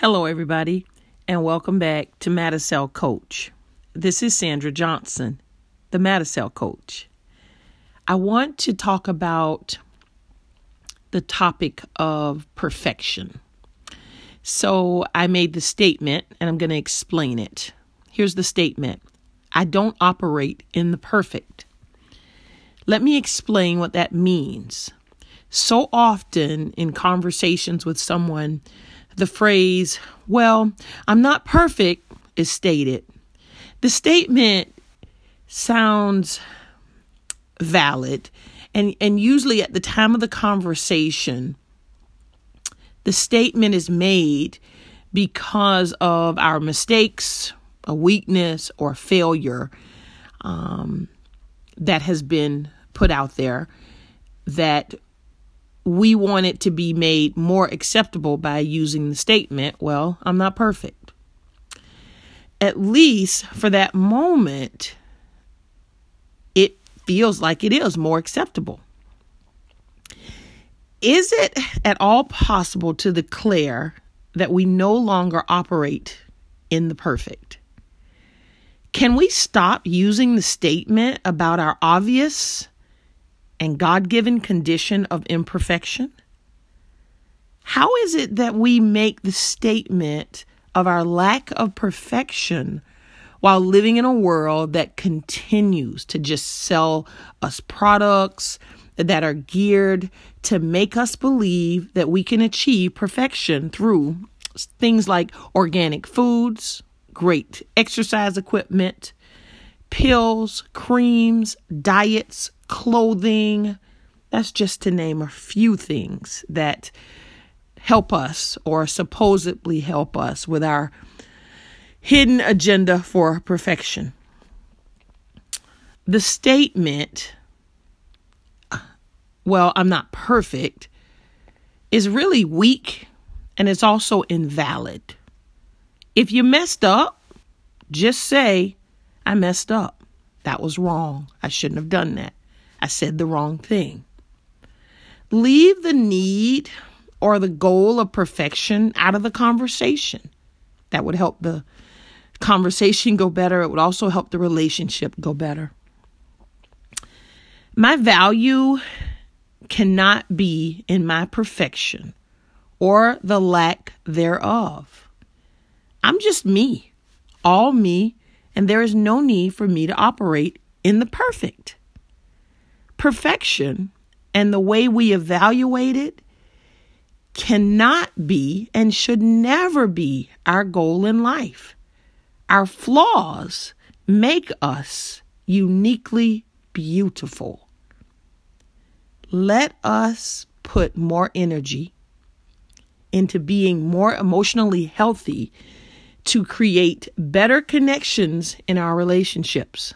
Hello, everybody, and welcome back to Matticell Coach. This is Sandra Johnson, the Matticell Coach. I want to talk about the topic of perfection. So I made the statement, and I'm going to explain it. Here's the statement I don't operate in the perfect. Let me explain what that means. So often in conversations with someone, the phrase, well, I'm not perfect, is stated. The statement sounds valid, and, and usually at the time of the conversation, the statement is made because of our mistakes, a weakness, or a failure um, that has been put out there that we want it to be made more acceptable by using the statement, well, I'm not perfect. At least for that moment, it feels like it is more acceptable. Is it at all possible to declare that we no longer operate in the perfect? Can we stop using the statement about our obvious and God given condition of imperfection? How is it that we make the statement of our lack of perfection while living in a world that continues to just sell us products that are geared to make us believe that we can achieve perfection through things like organic foods, great exercise equipment, pills, creams, diets, clothing. That's just to name a few things that help us or supposedly help us with our hidden agenda for perfection. The statement, well, I'm not perfect, is really weak and it's also invalid. If you messed up, just say, I messed up. That was wrong. I shouldn't have done that. I said the wrong thing. Leave the need or the goal of perfection out of the conversation. That would help the conversation go better. It would also help the relationship go better. My value cannot be in my perfection or the lack thereof. I'm just me, all me, and there is no need for me to operate in the perfect perfection and the way we evaluate it cannot be and should never be our goal in life. Our flaws make us uniquely beautiful. Let us put more energy into being more emotionally healthy to create better connections in our relationships.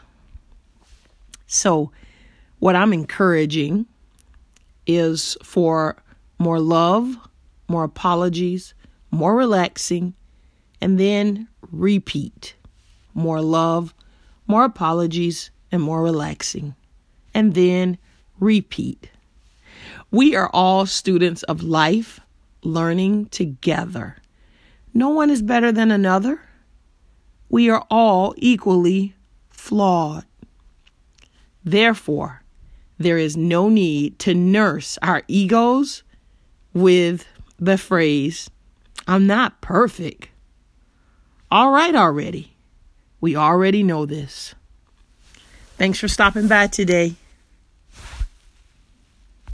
So, what I'm encouraging is for more love, more apologies, more relaxing, and then repeat. More love, more apologies, and more relaxing. And then repeat. We are all students of life, learning together. No one is better than another. We are all equally flawed. Therefore, there is no need to nurse our egos with the phrase, I'm not perfect. All right, already. We already know this. Thanks for stopping by today.